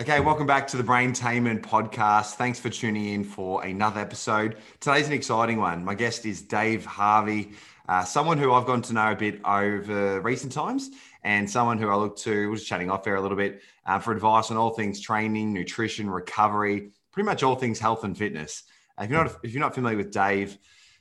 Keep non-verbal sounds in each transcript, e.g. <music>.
Okay, welcome back to the Braintainment podcast. Thanks for tuning in for another episode. Today's an exciting one. My guest is Dave Harvey, uh, someone who I've gotten to know a bit over recent times, and someone who I look to, we're just chatting off air a little bit, uh, for advice on all things training, nutrition, recovery, pretty much all things health and fitness. If you're not if you're not familiar with Dave,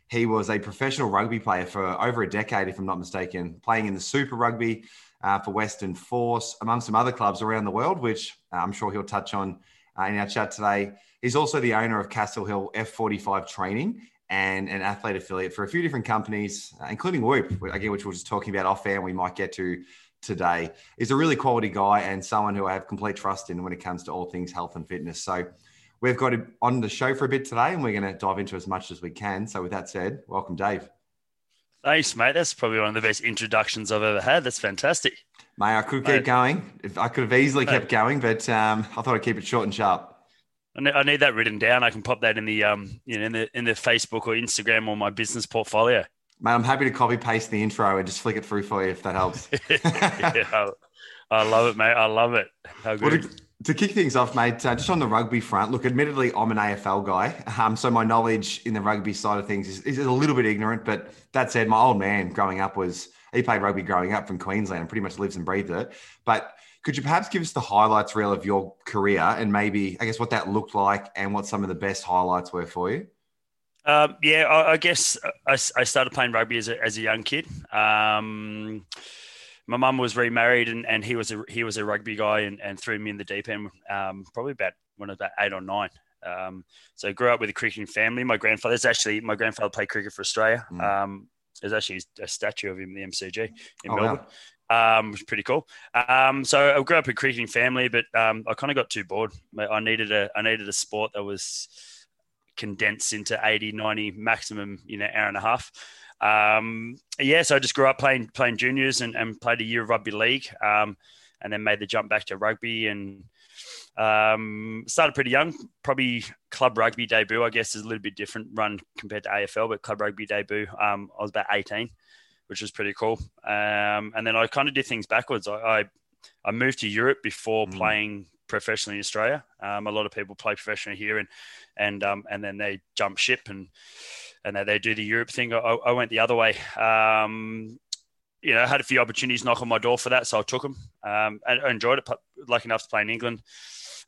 he was a professional rugby player for over a decade, if I'm not mistaken, playing in the Super Rugby uh, for Western Force, among some other clubs around the world, which I'm sure he'll touch on uh, in our chat today. He's also the owner of Castle Hill F45 Training and an athlete affiliate for a few different companies, uh, including Whoop, again, which we're just talking about off air and we might get to today. He's a really quality guy and someone who I have complete trust in when it comes to all things health and fitness. So we've got him on the show for a bit today and we're going to dive into as much as we can. So with that said, welcome, Dave. Thanks, mate. That's probably one of the best introductions I've ever had. That's fantastic. Mate, I could keep mate. going. If I could have easily mate. kept going, but um, I thought I'd keep it short and sharp. I need, I need, that written down. I can pop that in the um, you know, in the in the Facebook or Instagram or my business portfolio. Mate, I'm happy to copy paste the intro and just flick it through for you if that helps. <laughs> yeah, I, I, love it, mate. I love it. How good. Well, to kick things off, mate, uh, just on the rugby front, look, admittedly, I'm an AFL guy. Um, so my knowledge in the rugby side of things is, is a little bit ignorant. But that said, my old man growing up was, he played rugby growing up from Queensland and pretty much lives and breathes it. But could you perhaps give us the highlights reel of your career and maybe, I guess, what that looked like and what some of the best highlights were for you? Um, yeah, I, I guess I, I, started playing rugby as a, as a young kid. Um, my mum was remarried and, and he was a he was a rugby guy and, and threw me in the deep end um, probably about when I was about eight or nine. Um, so I grew up with a cricketing family. My grandfather's actually my grandfather played cricket for Australia. Mm. Um, there's actually a statue of him in the MCG in oh, Melbourne. Wow. Um, which pretty cool. Um, so I grew up in a cricketing family, but um, I kind of got too bored. I needed a I needed a sport that was condensed into 80, 90 maximum, you know, hour and a half um, yeah, so I just grew up playing playing juniors and, and played a year of rugby league, um, and then made the jump back to rugby and um, started pretty young. Probably club rugby debut, I guess, is a little bit different run compared to AFL, but club rugby debut, um, I was about eighteen, which was pretty cool. Um, and then I kind of did things backwards. I, I, I moved to Europe before mm. playing professionally in Australia. Um, a lot of people play professionally here, and and um, and then they jump ship and and they, they do the Europe thing. I, I went the other way. Um, you know, I had a few opportunities knock on my door for that, so I took them. Um, and I enjoyed it. Lucky enough to play in England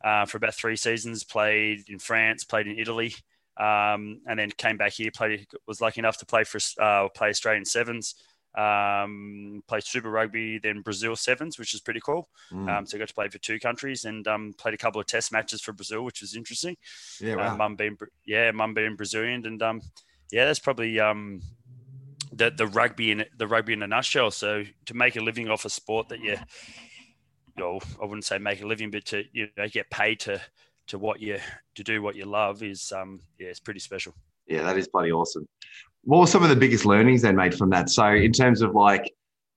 uh, for about three seasons. Played in France, played in Italy, um, and then came back here. Played was lucky enough to play for uh, play Australian sevens. Um, played Super Rugby, then Brazil sevens, which is pretty cool. Mm. Um, so I got to play for two countries and um, played a couple of Test matches for Brazil, which was interesting. Yeah, wow. Uh, mum being yeah, mum being Brazilian, and um, yeah, that's probably um, the the rugby in the rugby in a nutshell. So to make a living off a sport that you, you know, I wouldn't say make a living, but to you know get paid to to what you to do what you love is um yeah, it's pretty special. Yeah, that is bloody awesome. What were some of the biggest learnings then made from that? So in terms of like,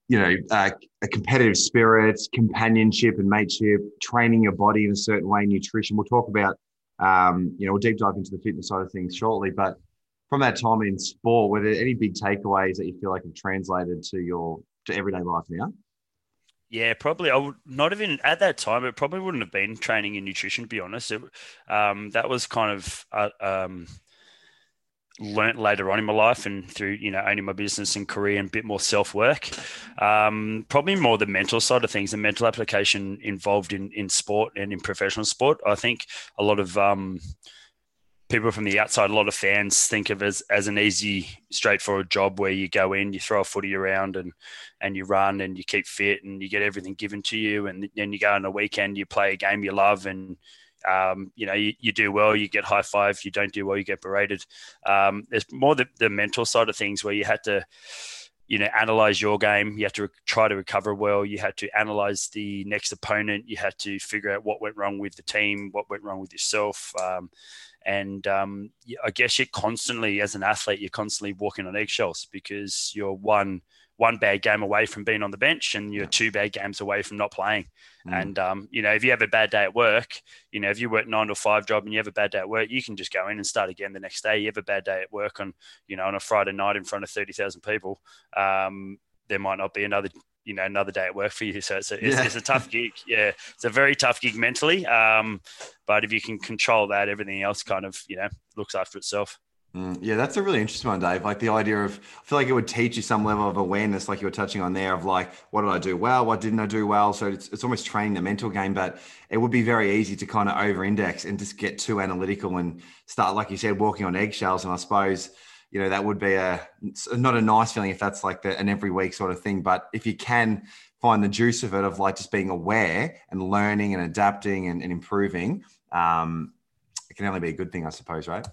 you know, uh, a competitive spirit, companionship and mateship, training your body in a certain way, nutrition. We'll talk about, um, you know, we'll deep dive into the fitness side of things shortly, but from that time in sport, were there any big takeaways that you feel like have translated to your to everyday life now? Yeah, probably. I would not even at that time. It probably wouldn't have been training in nutrition. To be honest, it, um, that was kind of uh, um, learnt later on in my life and through you know owning my business and career and a bit more self work. Um, probably more the mental side of things, the mental application involved in in sport and in professional sport. I think a lot of um, people from the outside, a lot of fans think of as as an easy, straightforward job where you go in, you throw a footy around, and and you run and you keep fit and you get everything given to you, and then you go on a weekend, you play a game you love, and um, you know you, you, do well, you get high five. You don't do well, you get berated. Um, there's more the, the mental side of things where you had to you know analyze your game you had to try to recover well you had to analyze the next opponent you had to figure out what went wrong with the team what went wrong with yourself um, and um, I guess you're constantly, as an athlete, you're constantly walking on eggshells because you're one one bad game away from being on the bench, and you're two bad games away from not playing. Mm. And um, you know, if you have a bad day at work, you know, if you work nine to five job and you have a bad day at work, you can just go in and start again the next day. You have a bad day at work on, you know, on a Friday night in front of thirty thousand people. Um, there might not be another you know another day at work for you. So it's a, it's, yeah. it's a tough gig. Yeah, it's a very tough gig mentally. Um, but if you can control that, everything else kind of you know looks after itself. Mm, yeah, that's a really interesting one, Dave. Like the idea of, I feel like it would teach you some level of awareness, like you were touching on there, of like, what did I do well? What didn't I do well? So it's, it's almost training the mental game, but it would be very easy to kind of over index and just get too analytical and start, like you said, walking on eggshells. And I suppose, you know, that would be a, not a nice feeling if that's like the, an every week sort of thing. But if you can find the juice of it, of like just being aware and learning and adapting and, and improving, um, it can only be a good thing, I suppose, right?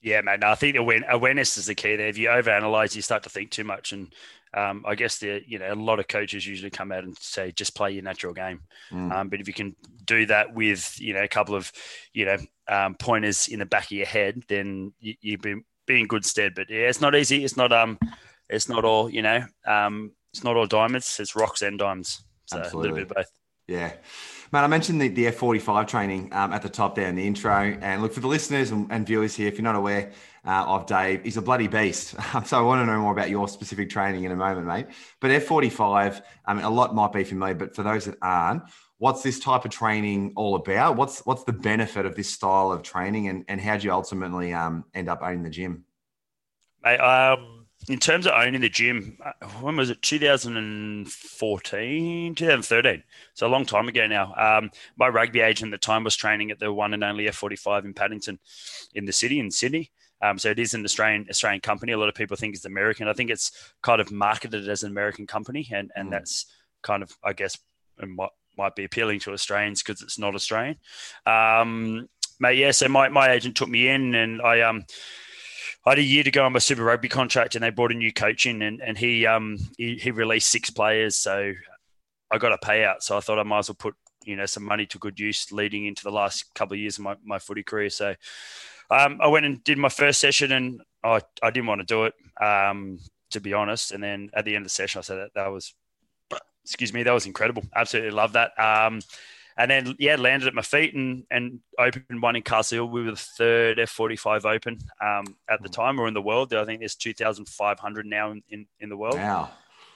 Yeah, man. No, I think awareness is the key there. If you overanalyze, you start to think too much, and um, I guess the you know a lot of coaches usually come out and say just play your natural game. Mm. Um, but if you can do that with you know a couple of you know um, pointers in the back of your head, then you, you be, be in good stead. But yeah, it's not easy. It's not um, it's not all you know. Um, it's not all diamonds. It's rocks and diamonds. So Absolutely. a little bit of both. Yeah. Man, I mentioned the, the F45 training um, at the top there in the intro. And look, for the listeners and, and viewers here, if you're not aware uh, of Dave, he's a bloody beast. <laughs> so I want to know more about your specific training in a moment, mate. But F45, I mean, a lot might be familiar, but for those that aren't, what's this type of training all about? What's what's the benefit of this style of training, and, and how do you ultimately um, end up owning the gym? Mate, um, in terms of owning the gym, uh, when was it? 2014, 2013. So a long time ago now. Um, my rugby agent at the time was training at the one and only F45 in Paddington in the city in Sydney. Um, so it is an Australian Australian company. A lot of people think it's American. I think it's kind of marketed as an American company, and and mm. that's kind of I guess might might be appealing to Australians because it's not Australian. Um, but yeah, so my, my agent took me in, and I um I had a year to go on my Super Rugby contract, and they brought a new coach in, and, and he um he, he released six players, so I got a payout. So I thought I might as well put you know some money to good use leading into the last couple of years of my, my footy career. So um, I went and did my first session, and I I didn't want to do it um, to be honest. And then at the end of the session, I said that that was excuse me, that was incredible. Absolutely love that. Um, and then yeah, landed at my feet and and opened one in Castle. We were the third F45 Open um, at the time, or in the world. I think there's 2,500 now in, in, in the world. Wow.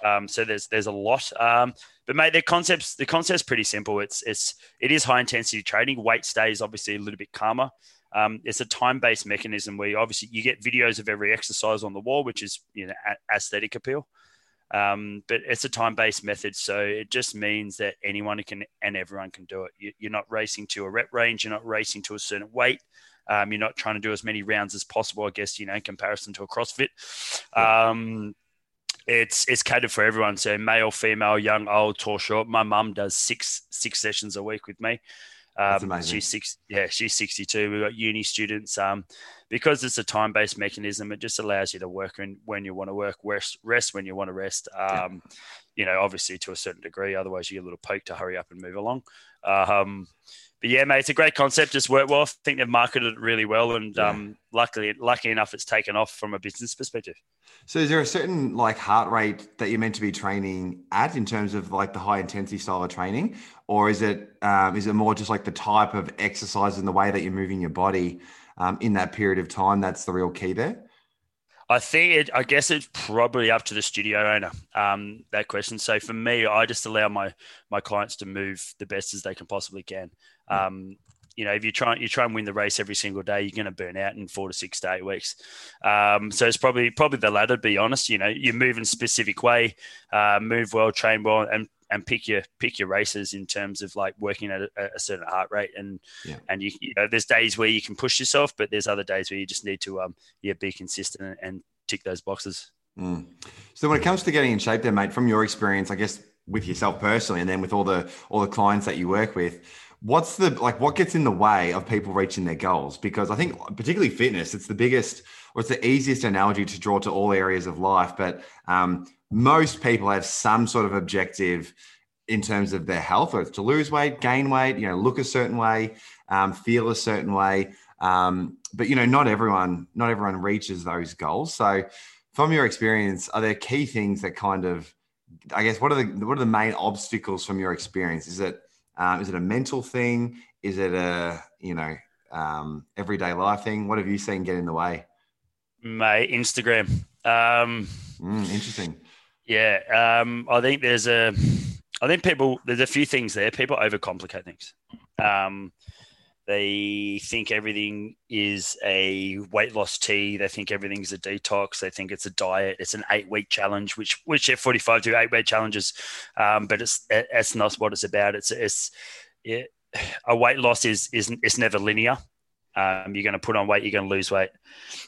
Um, so there's there's a lot. Um, but mate, the concepts the concept's pretty simple. It's it's it is high intensity training. Weight stays obviously a little bit calmer. Um, it's a time based mechanism where you obviously you get videos of every exercise on the wall, which is you know aesthetic appeal. Um, but it's a time based method. So it just means that anyone can and everyone can do it. You, are not racing to a rep range, you're not racing to a certain weight. Um, you're not trying to do as many rounds as possible, I guess, you know, in comparison to a CrossFit. Um, it's it's catered for everyone. So male, female, young, old, tall, short. My mum does six six sessions a week with me. Um, she's six, yeah, she's 62. We've got uni students. Um, because it's a time based mechanism, it just allows you to work in when you want to work, rest, rest when you want to rest. Um, yeah. You know, obviously to a certain degree. Otherwise, you get a little poke to hurry up and move along. Um, but yeah, mate, it's a great concept. It's worked well. I think they've marketed it really well, and yeah. um, luckily, lucky enough, it's taken off from a business perspective. So, is there a certain like heart rate that you're meant to be training at in terms of like the high intensity style of training, or is it um, is it more just like the type of exercise and the way that you're moving your body um, in that period of time that's the real key there? I think it, I guess it's probably up to the studio owner. Um, that question. So for me, I just allow my my clients to move the best as they can possibly can. Um, you know, if you try you try and win the race every single day, you're going to burn out in four to six to eight weeks. Um, so it's probably probably the latter. To be honest, you know, you move in a specific way, uh, move well, train well, and and pick your pick your races in terms of like working at a, a certain heart rate and yeah. and you, you, know there's days where you can push yourself but there's other days where you just need to um yeah be consistent and, and tick those boxes mm. so when it comes to getting in shape there mate from your experience i guess with yourself personally and then with all the all the clients that you work with what's the like what gets in the way of people reaching their goals because i think particularly fitness it's the biggest it's the easiest analogy to draw to all areas of life but um, most people have some sort of objective in terms of their health, or it's to lose weight, gain weight, you know, look a certain way, um, feel a certain way. Um, but you know, not everyone, not everyone reaches those goals. So, from your experience, are there key things that kind of, I guess, what are the what are the main obstacles from your experience? Is it um, is it a mental thing? Is it a you know um, everyday life thing? What have you seen get in the way? My Instagram. Um, mm, interesting Yeah, um, I think there's a, I think people there's a few things there. People overcomplicate things. Um, they think everything is a weight loss tea. They think everything's a detox. They think it's a diet. It's an eight week challenge, which which F45 do eight week challenges, um, but it's it's not what it's about. It's it's it, a weight loss is isn't it's never linear. Um, you're going to put on weight, you're going to lose weight,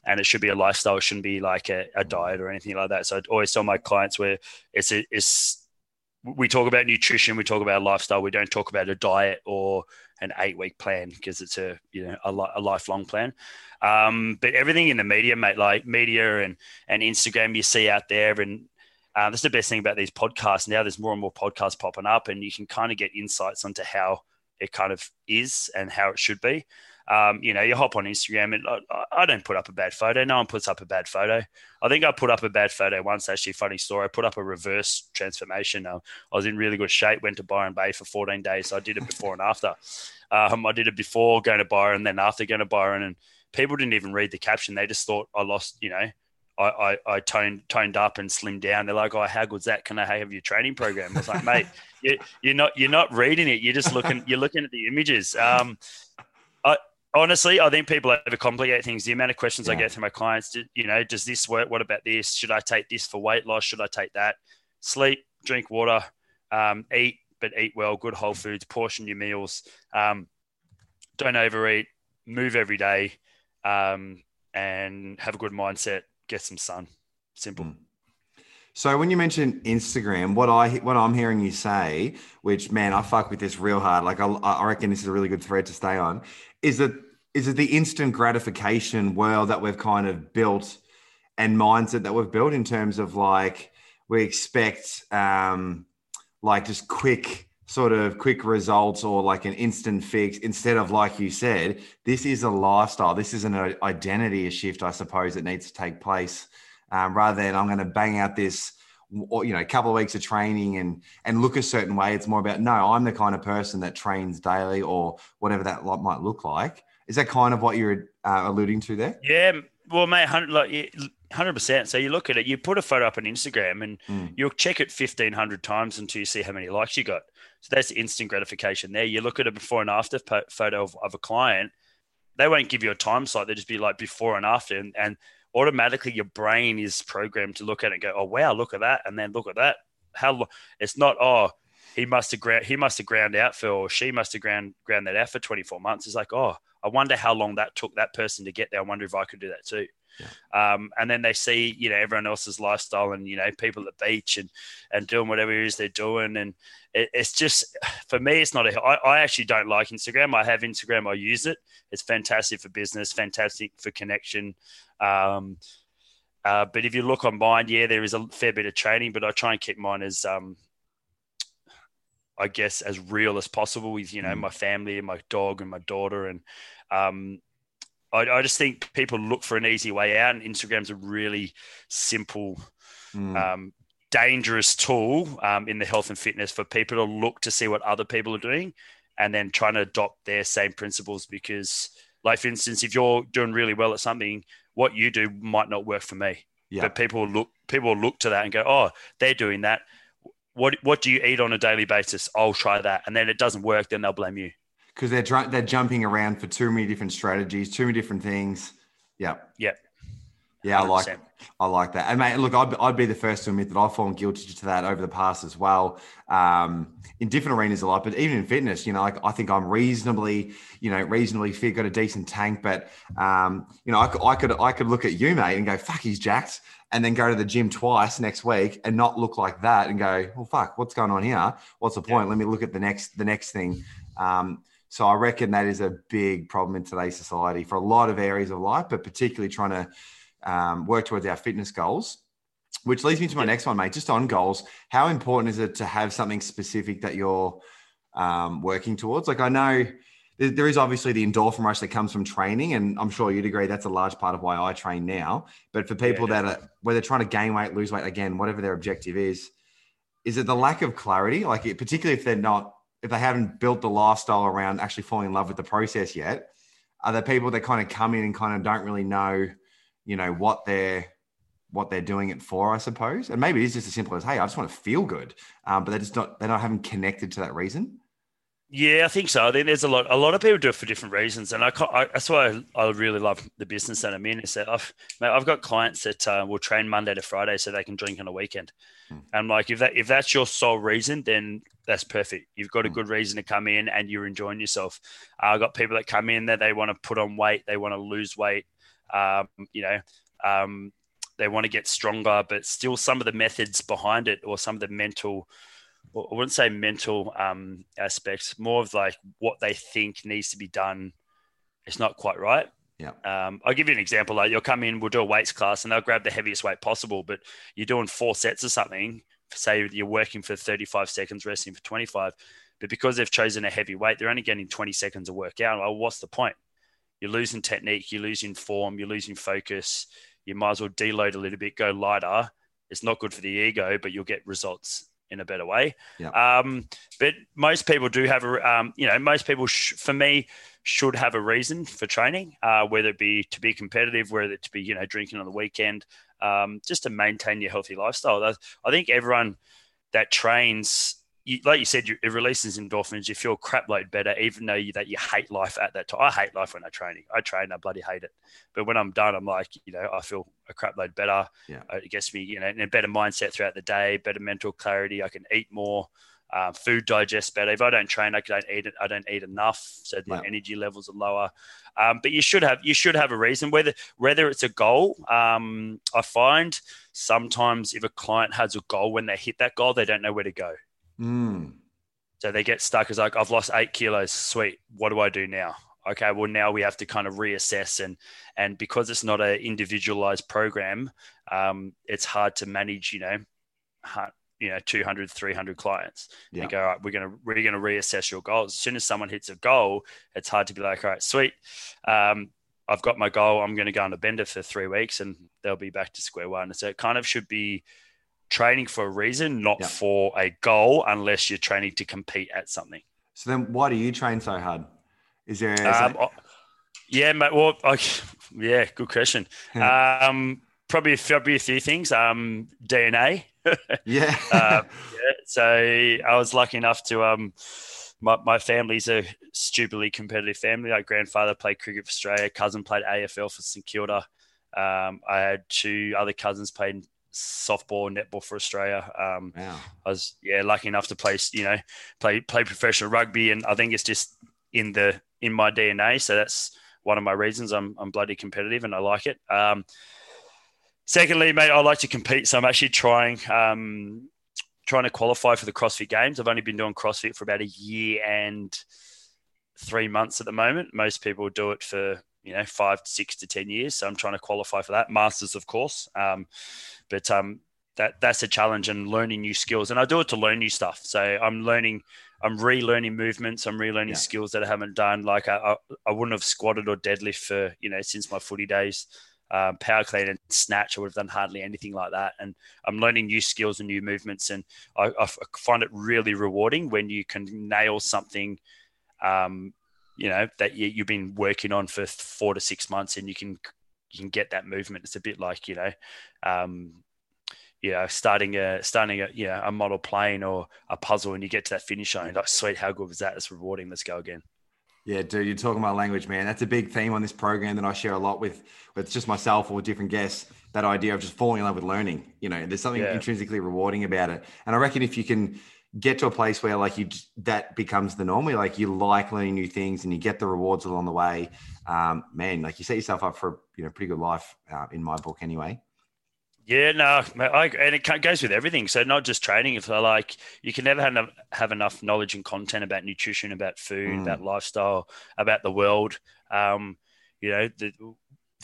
and it should be a lifestyle. It shouldn't be like a, a diet or anything like that. So I always tell my clients where it's a, it's we talk about nutrition, we talk about lifestyle. We don't talk about a diet or an eight week plan because it's a you know a, a lifelong plan. Um, but everything in the media, mate, like media and and Instagram, you see out there, and uh, that's the best thing about these podcasts. Now there's more and more podcasts popping up, and you can kind of get insights onto how it kind of is and how it should be. Um, you know, you hop on Instagram and I, I, don't put up a bad photo. No one puts up a bad photo. I think I put up a bad photo once, actually, funny story. I put up a reverse transformation. Uh, I was in really good shape, went to Byron Bay for 14 days. So I did it before and after. Um, I did it before going to Byron, then after going to Byron. And people didn't even read the caption. They just thought I lost, you know, I, I, I, toned toned up and slimmed down. They're like, "Oh, how good's that? Can I have your training program?" I was like, "Mate, <laughs> you, are not you're not reading it. You're just looking you're looking at the images." Um, I, honestly, I think people overcomplicate things. The amount of questions yeah. I get from my clients, you know, does this work? What about this? Should I take this for weight loss? Should I take that? Sleep, drink water, um, eat, but eat well, good whole foods, portion your meals, um, don't overeat, move every day, um, and have a good mindset. Get some sun. Simple. Mm. So when you mention Instagram, what I what I'm hearing you say, which man, I fuck with this real hard. Like I, I reckon this is a really good thread to stay on. Is that is it the instant gratification world that we've kind of built and mindset that we've built in terms of like we expect um like just quick sort of quick results or like an instant fix instead of like you said this is a lifestyle this is an identity shift i suppose that needs to take place um, rather than I'm going to bang out this, or, you know, a couple of weeks of training and and look a certain way. It's more about no, I'm the kind of person that trains daily or whatever that might look like. Is that kind of what you're uh, alluding to there? Yeah, well, mate, hundred percent. So you look at it, you put a photo up on Instagram, and mm. you'll check it fifteen hundred times until you see how many likes you got. So that's instant gratification there. You look at a before and after photo of, of a client, they won't give you a time slot. They just be like before and after, and, and automatically your brain is programmed to look at it and go, oh wow, look at that, and then look at that. How it's not oh he must have ground he must have ground out for or she must have ground ground that out for 24 months. It's like oh I wonder how long that took that person to get there. I wonder if I could do that too. Yeah. Um, and then they see, you know, everyone else's lifestyle and, you know, people at the beach and, and doing whatever it is they're doing. And it, it's just, for me, it's not a, I, I actually don't like Instagram. I have Instagram. I use it. It's fantastic for business, fantastic for connection. Um, uh, but if you look on mine, yeah, there is a fair bit of training, but I try and keep mine as, um, I guess, as real as possible with you know mm. my family and my dog and my daughter, and um, I, I, just think people look for an easy way out, and Instagram's a really simple, mm. um, dangerous tool um, in the health and fitness for people to look to see what other people are doing, and then trying to adopt their same principles because. Like for instance, if you're doing really well at something, what you do might not work for me. Yeah. But people look people look to that and go, oh, they're doing that. What what do you eat on a daily basis? I'll try that, and then it doesn't work, then they'll blame you because they're they're jumping around for too many different strategies, too many different things. Yeah. Yeah. Yeah, 100%. I like I like that. And mate, look, I'd, I'd be the first to admit that I've fallen guilty to that over the past as well, um, in different arenas a lot. But even in fitness, you know, like I think I'm reasonably, you know, reasonably fit, got a decent tank. But um, you know, I, I could I could look at you, mate, and go, "Fuck, he's jacked," and then go to the gym twice next week and not look like that, and go, "Well, fuck, what's going on here? What's the point? Yeah. Let me look at the next the next thing." Um, so I reckon that is a big problem in today's society for a lot of areas of life, but particularly trying to um, work towards our fitness goals. Which leads me to my next one, mate. Just on goals, how important is it to have something specific that you're um, working towards? Like I know there is obviously the endorphin rush that comes from training, and I'm sure you'd agree that's a large part of why I train now. But for people yeah, that are whether trying to gain weight, lose weight, again, whatever their objective is, is it the lack of clarity? Like particularly if they're not, if they haven't built the lifestyle around actually falling in love with the process yet, are there people that kind of come in and kind of don't really know you know what they're what they're doing it for, I suppose. And maybe it is just as simple as, hey, I just want to feel good, um, but they're just not they're not having connected to that reason. Yeah, I think so. I think there's a lot. A lot of people do it for different reasons, and I, I that's why I, I, really love the business that I'm in. Is that I've mate, I've got clients that uh, will train Monday to Friday so they can drink on a weekend. Hmm. And like if that if that's your sole reason, then that's perfect. You've got a hmm. good reason to come in and you're enjoying yourself. Uh, I've got people that come in that they want to put on weight, they want to lose weight. Um, you know, um, they want to get stronger, but still some of the methods behind it or some of the mental I wouldn't say mental um, aspects, more of like what they think needs to be done. It's not quite right. Yeah. Um, I'll give you an example. Like you'll come in, we'll do a weights class, and they'll grab the heaviest weight possible, but you're doing four sets of something. Say you're working for 35 seconds, resting for 25, but because they've chosen a heavy weight, they're only getting 20 seconds of workout. Well, what's the point? You're losing technique, you're losing form, you're losing focus. You might as well deload a little bit, go lighter. It's not good for the ego, but you'll get results in a better way. Um, but most people do have a, um, you know, most people, sh- for me, should have a reason for training, uh, whether it be to be competitive, whether it to be, you know, drinking on the weekend, um, just to maintain your healthy lifestyle. I think everyone that trains you, like you said, you, it releases endorphins. You feel crap load better, even though you, that you hate life at that time. I hate life when I training. I train, I bloody hate it. But when I'm done, I'm like, you know, I feel a crap load better. Yeah. Uh, it gets me, you know, in a better mindset throughout the day, better mental clarity. I can eat more. Um, food digests better. If I don't train, I don't eat it. I don't eat enough, so my yeah. energy levels are lower. Um, but you should have you should have a reason whether whether it's a goal. Um, I find sometimes if a client has a goal, when they hit that goal, they don't know where to go. Mm. So they get stuck as like, I've lost eight kilos. Sweet. What do I do now? Okay, well now we have to kind of reassess and and because it's not an individualized program, um, it's hard to manage. You know, you know 200 300 clients yeah. and go all right we're going to we're going to reassess your goals as soon as someone hits a goal it's hard to be like all right sweet um, i've got my goal i'm going to go on a bender for three weeks and they'll be back to square one so it kind of should be training for a reason, not for a goal, unless you're training to compete at something. So then, why do you train so hard? Is there? Is um, that... Yeah, mate. Well, I, <laughs> yeah, good question. um, probably, probably a few things. Um, DNA. <laughs> yeah. uh, yeah. So I was lucky enough to um, my, my family's a stupidly competitive family. My grandfather played cricket for Australia, cousin played AFL for St Kilda. Um, I had two other cousins played softball, netball for Australia. Um, wow. I was yeah lucky enough to play you know play play professional rugby, and I think it's just in the in my DNA. So that's one of my reasons. I'm I'm bloody competitive, and I like it. Um, secondly, mate, I like to compete, so I'm actually trying. Um, trying to qualify for the CrossFit Games. I've only been doing CrossFit for about a year and three months at the moment. Most people do it for you know five, to six to ten years. So I'm trying to qualify for that. Masters, of course. Um, but um, that that's a challenge and learning new skills. And I do it to learn new stuff. So I'm learning, I'm relearning movements. I'm relearning yeah. skills that I haven't done. Like I, I, I, wouldn't have squatted or deadlift for you know since my footy days. Um, power clean and snatch, I would have done hardly anything like that. And I'm learning new skills and new movements, and I, I find it really rewarding when you can nail something. Um, you know that you, you've been working on for four to six months, and you can you can get that movement. It's a bit like you know, um, you know, starting a starting a you know a model plane or a puzzle, and you get to that finish line. Like, sweet, how good was that? It's rewarding. Let's go again. Yeah, dude, you're talking about language, man. That's a big theme on this program that I share a lot with with just myself or different guests. That idea of just falling in love with learning. You know, there's something yeah. intrinsically rewarding about it, and I reckon if you can get to a place where like you that becomes the norm where like you like learning new things and you get the rewards along the way um man like you set yourself up for a you know pretty good life uh, in my book anyway yeah, no, I, and it goes with everything. So not just training. If I like you can never have enough, have enough knowledge and content about nutrition, about food, mm. about lifestyle, about the world. Um, you know, the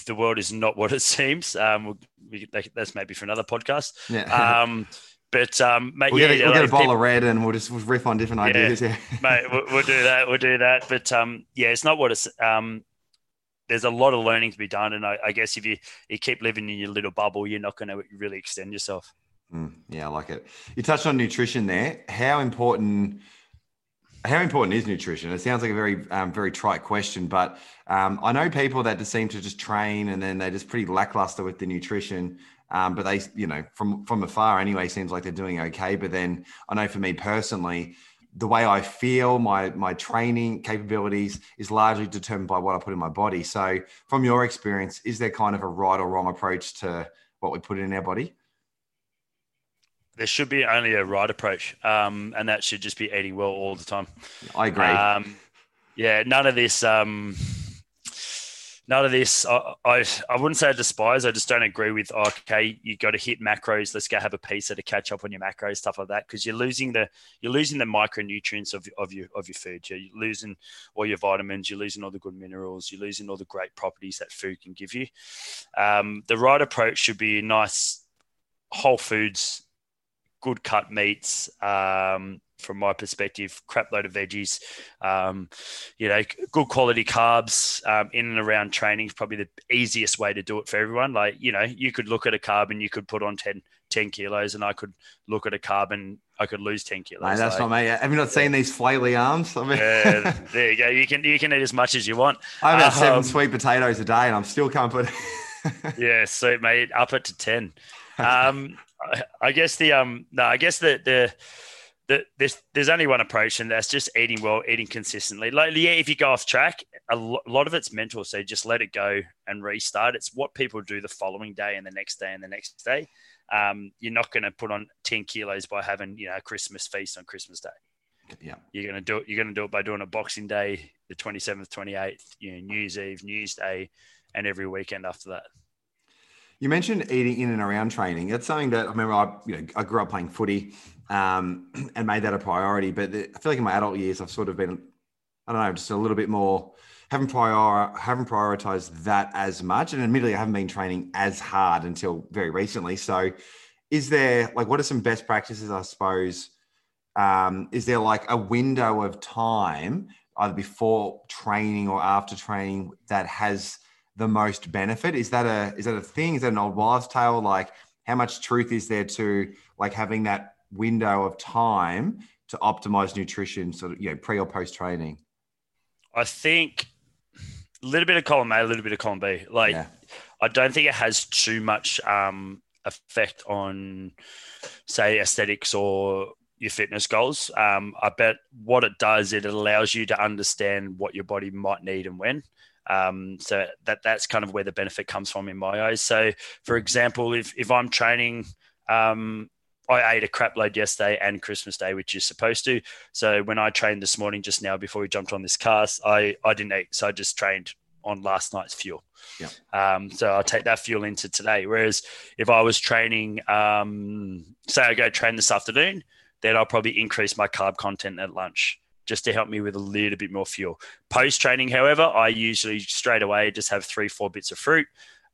the world is not <laughs> what it seems. Um, we, that's maybe for another podcast. Yeah. Um, <laughs> but um, mate, we'll, yeah, get, a, we'll get a bottle of red and we'll just we'll riff on different yeah, ideas. Yeah, <laughs> mate, we'll, we'll, do that. We'll do that. But um, yeah, it's not what it's. Um, there's a lot of learning to be done, and I, I, guess if you you keep living in your little bubble, you're not going to really extend yourself. Mm, yeah, I like it. You touched on nutrition there. How important? How important is nutrition? It sounds like a very, um, very trite question, but um, I know people that just seem to just train and then they're just pretty lackluster with the nutrition. Um, but they, you know, from from afar anyway, seems like they're doing okay. But then I know for me personally, the way I feel, my my training capabilities is largely determined by what I put in my body. So, from your experience, is there kind of a right or wrong approach to what we put in our body? There should be only a right approach, um, and that should just be eating well all the time. I agree. Um, yeah, none of this. Um, none of this. I, I, I wouldn't say I despise. I just don't agree with. Okay, you got to hit macros. Let's go have a pizza to catch up on your macros, stuff like that. Because you're losing the you're losing the micronutrients of, of your of your food. You're losing all your vitamins. You're losing all the good minerals. You're losing all the great properties that food can give you. Um, the right approach should be nice whole foods, good cut meats. Um, from my perspective, crap load of veggies, um, you know, good quality carbs um, in and around training is probably the easiest way to do it for everyone. Like, you know, you could look at a carb and you could put on 10, 10 kilos, and I could look at a carb and I could lose 10 kilos. Mate, that's like, not me. Have you not seen these flaily arms? I mean, yeah, <laughs> there you go. You can, you can eat as much as you want. I've had um, seven sweet potatoes a day and I'm still can't <laughs> yeah, sweet, mate. Up it to 10. Um, I, I guess the, um, no, I guess the, the, there's there's only one approach, and that's just eating well, eating consistently. Like, yeah, if you go off track, a lot of it's mental. So just let it go and restart. It's what people do the following day and the next day and the next day. Um, you're not going to put on ten kilos by having you know a Christmas feast on Christmas Day. Yeah, you're going to do it. You're going to do it by doing a Boxing Day, the 27th, 28th, you know, New Year's Eve, New Year's Day, and every weekend after that. You mentioned eating in and around training. It's something that I remember. I you know I grew up playing footy um, <clears throat> and made that a priority. But I feel like in my adult years, I've sort of been, I don't know, just a little bit more haven't prior haven't prioritized that as much. And admittedly, I haven't been training as hard until very recently. So, is there like what are some best practices? I suppose. Um, is there like a window of time either before training or after training that has the most benefit? Is that a is that a thing? Is that an old wives' tale? Like, how much truth is there to like having that window of time to optimize nutrition, sort of, you know, pre or post training? I think a little bit of column A, a little bit of column B. Like, yeah. I don't think it has too much um, effect on, say, aesthetics or your fitness goals. Um, I bet what it does, it allows you to understand what your body might need and when. Um, so that that's kind of where the benefit comes from in my eyes. So, for example, if if I'm training um, I ate a crap load yesterday and Christmas Day, which is supposed to. So when I trained this morning, just now before we jumped on this cast, I I didn't eat, so I just trained on last night's fuel. Yeah. Um, so I'll take that fuel into today. Whereas if I was training, um, say I go train this afternoon, then I'll probably increase my carb content at lunch just to help me with a little bit more fuel. Post training, however, I usually straight away just have three, four bits of fruit.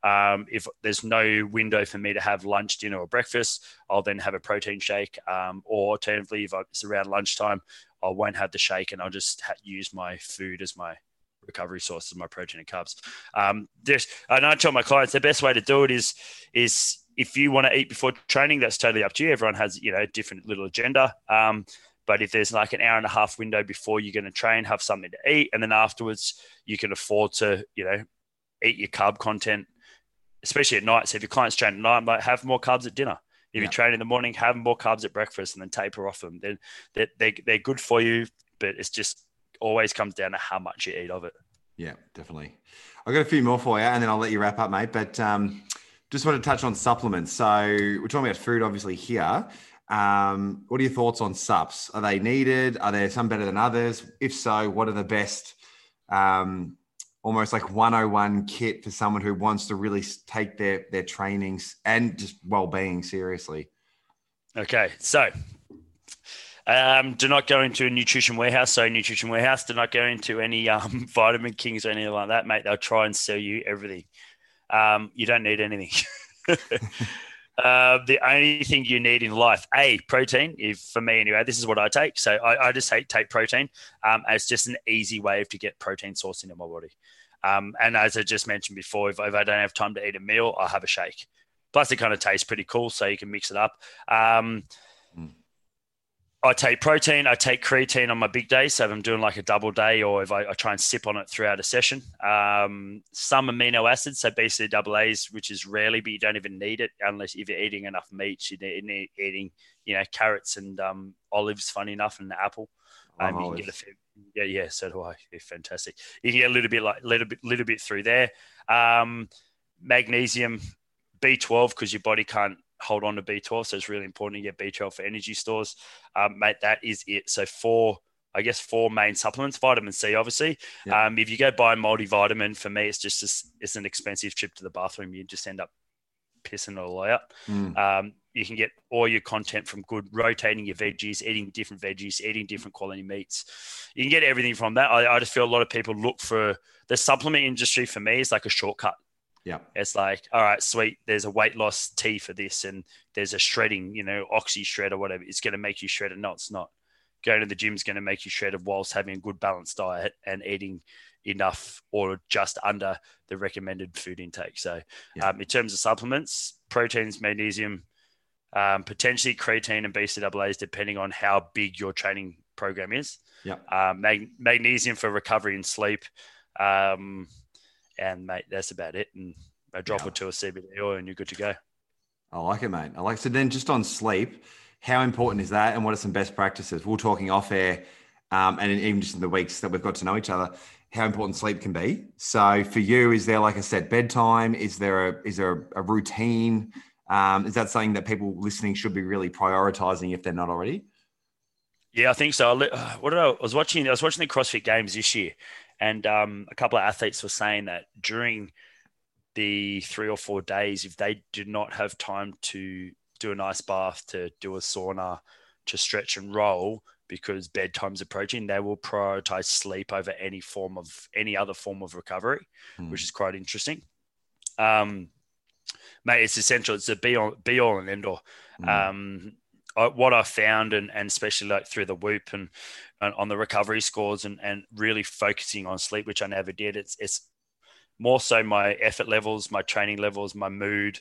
Um, if there's no window for me to have lunch, dinner, or breakfast, I'll then have a protein shake. Um, or alternatively, if it's around lunchtime, I won't have the shake and I'll just ha- use my food as my recovery source of my protein and carbs. Um, there's, and I tell my clients the best way to do it is is if you want to eat before training, that's totally up to you. Everyone has you know a different little agenda. Um, but if there's like an hour and a half window before you're going to train, have something to eat, and then afterwards you can afford to you know eat your carb content especially at night. So if your clients train at night, like have more carbs at dinner. If yeah. you train in the morning, have more carbs at breakfast and then taper off them. Then they're, they're, they're good for you, but it's just always comes down to how much you eat of it. Yeah, definitely. I've got a few more for you and then I'll let you wrap up, mate. But um, just want to touch on supplements. So we're talking about food, obviously, here. Um, what are your thoughts on subs? Are they needed? Are there some better than others? If so, what are the best um, almost like 101 kit for someone who wants to really take their their trainings and just well-being seriously okay so um, do not go into a nutrition warehouse. So nutrition warehouse, do not go into any um, <laughs> vitamin kings or anything like that, mate. They'll try and sell you everything. Um, you don't need anything. <laughs> <laughs> uh, the only thing you need in life, a protein. If for me anyway, this is what I take. So I, I just take take protein. Um, it's just an easy way to get protein source into my body. Um, and as I just mentioned before, if, if, I don't have time to eat a meal, I'll have a shake. Plus, it kind of tastes pretty cool, so you can mix it up. Um. I take protein, I take creatine on my big day. So if I'm doing like a double day or if I, I try and sip on it throughout a session. Um, some amino acids, so BCAAs, which is rarely, but you don't even need it unless if you're eating enough meat, you're eating, you know, carrots and um, olives, funny enough, and apple. Um, you can get a few, yeah, yeah, so do I. Yeah, fantastic. You can get a little bit like little bit, little bit through there. Um, magnesium, B12, because your body can't hold on to B12. So it's really important to get B12 for energy stores. Um, mate, that is it. So four, I guess four main supplements. Vitamin C, obviously. Yeah. Um, if you go buy a multivitamin, for me, it's just a, it's an expensive trip to the bathroom. You just end up pissing it all out. Mm. Um, you can get all your content from good rotating your veggies, eating different veggies, eating different quality meats. You can get everything from that. I, I just feel a lot of people look for the supplement industry for me is like a shortcut. Yeah. It's like, all right, sweet. There's a weight loss tea for this, and there's a shredding, you know, oxy shred or whatever. It's going to make you shred. No, it's not. Going to the gym is going to make you shredded whilst having a good balanced diet and eating enough or just under the recommended food intake. So, yeah. um, in terms of supplements, proteins, magnesium, um, potentially creatine and BCAAs, depending on how big your training program is. Yeah. Um, mag- magnesium for recovery and sleep. Um, and mate, that's about it. And a drop yeah. or two of CBD oil, and you're good to go. I like it, mate. I like so. Then just on sleep, how important is that, and what are some best practices? We're talking off air, um, and even just in the weeks that we've got to know each other, how important sleep can be. So for you, is there like a set bedtime? Is there a is there a, a routine? Um, is that something that people listening should be really prioritizing if they're not already? Yeah, I think so. <sighs> What did I, I was watching? I was watching the CrossFit Games this year, and um, a couple of athletes were saying that during the three or four days, if they did not have time to do an ice bath, to do a sauna, to stretch and roll, because bedtime's approaching, they will prioritize sleep over any form of any other form of recovery, mm. which is quite interesting. Um, mate, it's essential. It's a be all, be all and end all. Mm. Um, I, what I found, and, and especially like through the Whoop and, and on the recovery scores, and, and really focusing on sleep, which I never did. It's it's more so my effort levels, my training levels, my mood,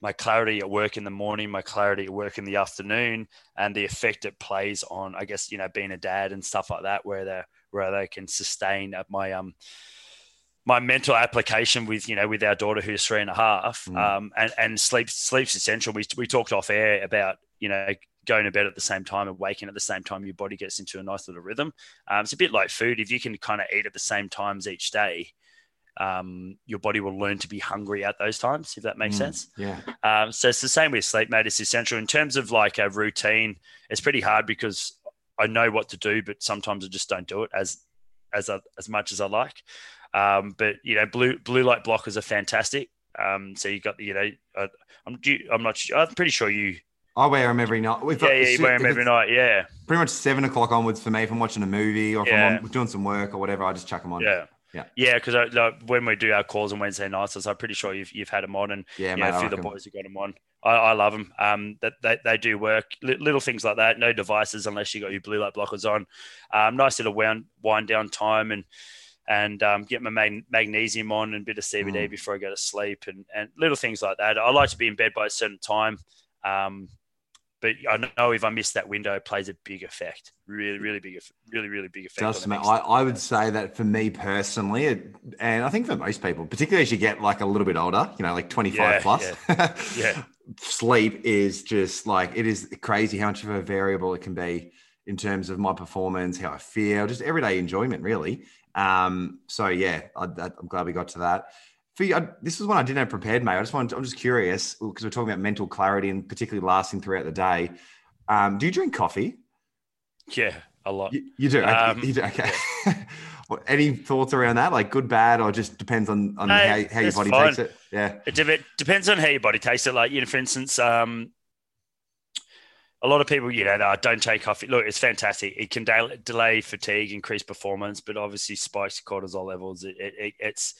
my clarity at work in the morning, my clarity at work in the afternoon, and the effect it plays on, I guess, you know, being a dad and stuff like that, where they where they can sustain my um my mental application with you know with our daughter who's three and a half, mm. um, and and sleep sleep's essential. We we talked off air about you know going to bed at the same time and waking at the same time. Your body gets into a nice little rhythm. Um, it's a bit like food. If you can kind of eat at the same times each day, um, your body will learn to be hungry at those times, if that makes mm, sense. Yeah. Um, so it's the same with sleep, mate. It's essential in terms of like a routine. It's pretty hard because I know what to do, but sometimes I just don't do it as as as much as I like. Um, but you know, blue blue light blockers are fantastic. Um, so you got the you know, uh, I'm I'm not sure, I'm pretty sure you. I wear them every night. If yeah, yeah, you wear them every night. Yeah. Pretty much seven o'clock onwards for me. If I'm watching a movie or if yeah. I'm doing some work or whatever, I just chuck them on. Yeah. Yeah, yeah, because like, when we do our calls on Wednesday nights, I'm pretty sure you've, you've had them on, and yeah, mate, a few of the boys have got them on. I, I love them. Um, that they, they do work. L- little things like that. No devices unless you got your blue light blockers on. Um, nice little wind wind down time, and and um, get my mag- magnesium on and a bit of CBD mm. before I go to sleep and, and little things like that. I like to be in bed by a certain time. Um, but I know if I miss that window, it plays a big effect. Really, really big, really, really big effect. Does, I, I would say that for me personally, it, and I think for most people, particularly as you get like a little bit older, you know, like 25 yeah, plus, yeah. <laughs> yeah. sleep is just like, it is crazy how much of a variable it can be in terms of my performance, how I feel, just everyday enjoyment, really. Um, so yeah, I, am glad we got to that. For you, I, this is one I didn't have prepared, mate. I just want, I'm just curious because we're talking about mental clarity and particularly lasting throughout the day. Um, do you drink coffee? Yeah, a lot. You, you do. Um, you do. Okay. Yeah. <laughs> Any thoughts around that? Like good, bad, or just depends on, on how, how your body fine. takes it? Yeah. It, de- depends on how your body takes it. Like, you know, for instance, um, a lot of people, you know, don't take coffee. Look, it's fantastic. It can de- delay fatigue, increase performance, but obviously spikes cortisol levels. It, it, it's,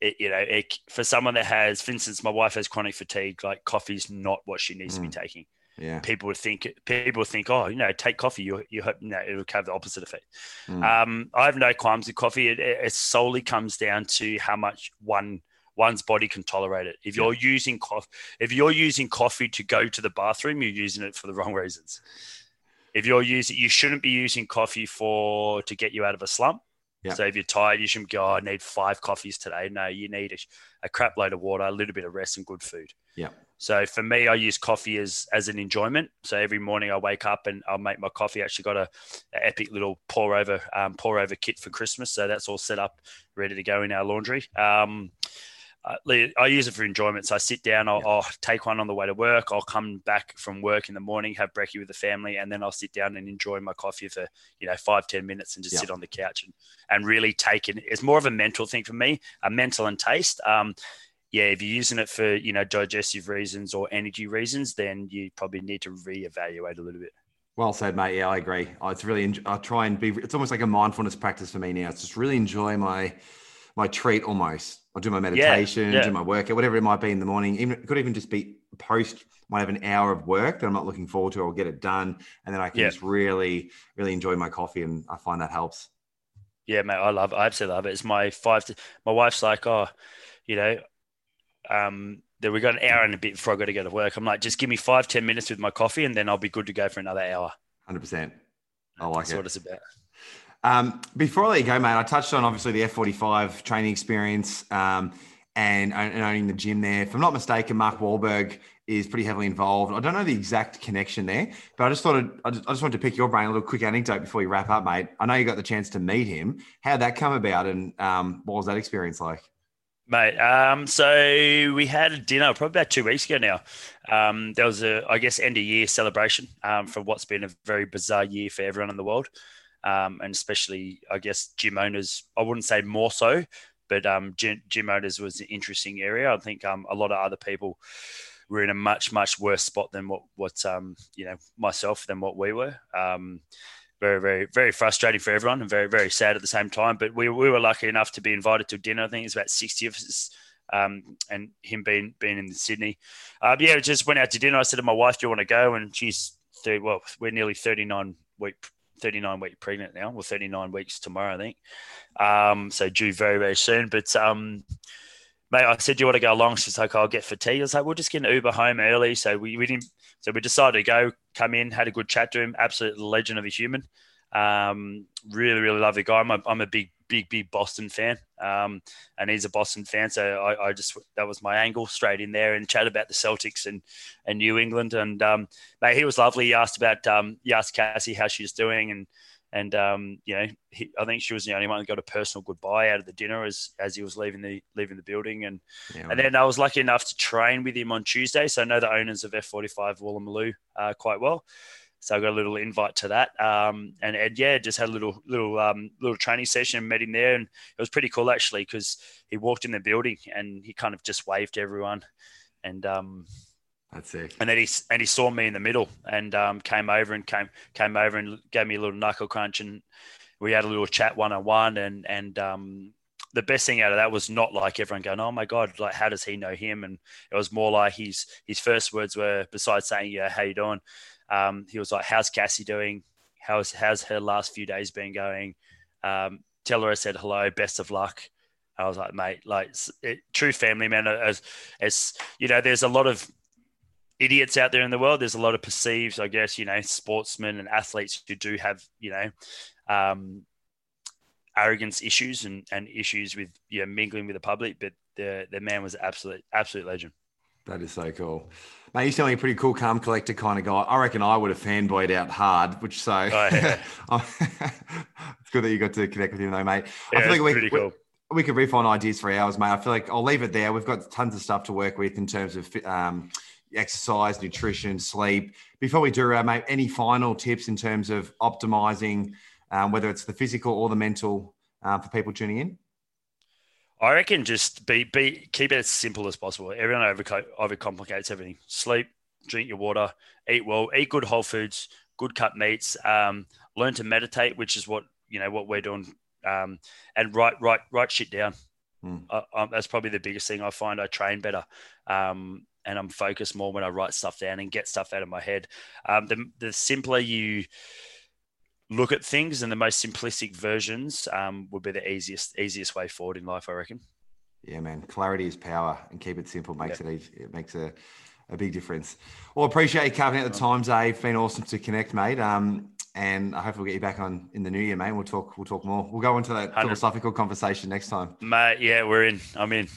it, you know, it, for someone that has, for instance, my wife has chronic fatigue. Like coffee's not what she needs mm. to be mm. taking. Yeah. People would think, people think, oh, you know, take coffee. You, you hope, no, it'll have the opposite effect. Mm. Um, I have no qualms with coffee. It, it solely comes down to how much one one's body can tolerate it. If you're yeah. using coffee, if you're using coffee to go to the bathroom, you're using it for the wrong reasons. if you're using, you shouldn't be using coffee for to get you out of a slump. So if you're tired, you shouldn't go, oh, I need five coffees today. No, you need a, a crap load of water, a little bit of rest, and good food. Yeah. So for me, I use coffee as as an enjoyment. So every morning I wake up and I'll make my coffee. I actually got a, a epic little pour over um, pour over kit for Christmas, so that's all set up, ready to go in our laundry. Um, I use it for enjoyment. So I sit down, I'll, yeah. I'll, take one on the way to work. I'll come back from work in the morning, have brekkie with the family, and then I'll sit down and enjoy my coffee for you know five ten minutes and just yeah. sit on the couch and and really take it. It's more of a mental thing for me, a mental and taste. Um, yeah, if you're using it for you know digestive reasons or energy reasons, then you probably need to reevaluate a little bit. Well said, mate. Yeah, I agree. It's really I try and be. It's almost like a mindfulness practice for me now. It's just really enjoy my my treat almost. I'll do my meditation, yeah, yeah. do my workout, whatever it might be in the morning. Even it could even just be post might have an hour of work that I'm not looking forward to. I'll get it done, and then I can yeah. just really, really enjoy my coffee, and I find that helps. Yeah, mate, I love. It. I absolutely love it. It's my five. To, my wife's like, oh, you know, um, that we got an hour and a bit before I got to go to work. I'm like, just give me five, ten minutes with my coffee, and then I'll be good to go for another hour. Hundred percent. I like it. That's it. what it's about. Um, before I let you go, mate, I touched on obviously the F45 training experience um, and, and owning the gym there. If I'm not mistaken, Mark Wahlberg is pretty heavily involved. I don't know the exact connection there, but I just thought I'd, I, just, I just wanted to pick your brain a little quick anecdote before you wrap up, mate. I know you got the chance to meet him. How'd that come about, and um, what was that experience like? Mate, um, so we had a dinner probably about two weeks ago now. Um, there was a, I guess, end of year celebration um, for what's been a very bizarre year for everyone in the world um, and especially I guess gym owners. I wouldn't say more so, but um, gym, owners was an interesting area. I think um, a lot of other people were in a much much worse spot than what what um, you know myself than what we were. Um, very very very frustrating for everyone and very very sad at the same time. But we, we were lucky enough to be invited to dinner. I think it's about sixty of us. Um, and him being being in Sydney, uh, yeah, just went out to dinner. I said to my wife, "Do you want to go?" And she's 30, well, we're nearly thirty nine week 39 week pregnant now, or 39 weeks tomorrow, I think. Um, so due very, very soon. But um, mate, I said, you want to go along? She's like, I'll get fatigued. I was like, We'll just get an Uber home early. So we, we didn't, so we decided to go, come in, had a good chat to him. Absolute legend of a human. Um, really, really lovely guy. I'm a, I'm a big big, big Boston fan, um, and he's a Boston fan. So I, I, just that was my angle straight in there and chat about the Celtics and and New England. And um, mate, he was lovely. He asked about um, he asked Cassie how she was doing, and and um, you know, he, I think she was the only one that got a personal goodbye out of the dinner as as he was leaving the leaving the building. And yeah, and then I was lucky enough to train with him on Tuesday, so I know the owners of F45 Woolloomooloo uh, quite well. So I got a little invite to that, um, and, Ed, yeah, just had a little little um, little training session and met him there, and it was pretty cool actually because he walked in the building and he kind of just waved to everyone, and um, that's it. And then he and he saw me in the middle and um, came over and came came over and gave me a little knuckle crunch, and we had a little chat one on one, and and um, the best thing out of that was not like everyone going, "Oh my god, like how does he know him?" And it was more like his his first words were, besides saying, "Yeah, how you doing?" Um, he was like, "How's Cassie doing? How's how's her last few days been going?" Um, tell her I said hello, best of luck. I was like, mate, like it, true family man. As as you know, there's a lot of idiots out there in the world. There's a lot of perceived, I guess, you know, sportsmen and athletes who do have, you know, um, arrogance issues and, and issues with you know mingling with the public. But the the man was absolute absolute legend. That is so cool. Mate, you sound like a pretty cool, calm, collector kind of guy. I reckon I would have fanboyed out hard, which so oh, yeah. <laughs> it's good that you got to connect with him though, mate. Yeah, I feel like we, pretty cool. we, we could riff on ideas for hours, mate. I feel like I'll leave it there. We've got tons of stuff to work with in terms of um, exercise, nutrition, sleep. Before we do, uh, mate, any final tips in terms of optimizing, um, whether it's the physical or the mental, uh, for people tuning in? I reckon just be be keep it as simple as possible. Everyone over overcomplicates everything. Sleep, drink your water, eat well, eat good whole foods, good cut meats. Um, learn to meditate, which is what you know what we're doing, um, and write write write shit down. Mm. I, that's probably the biggest thing I find. I train better, um, and I'm focused more when I write stuff down and get stuff out of my head. Um, the the simpler you look at things and the most simplistic versions um, would be the easiest easiest way forward in life, I reckon. Yeah, man. Clarity is power, and keep it simple makes it easy. It makes a a big difference. Well, appreciate you covering at the times, Dave. Been awesome to connect, mate. Um, and I hope we'll get you back on in the new year, mate. We'll talk. We'll talk more. We'll go into that 100. philosophical conversation next time. Mate, yeah, we're in. I'm in.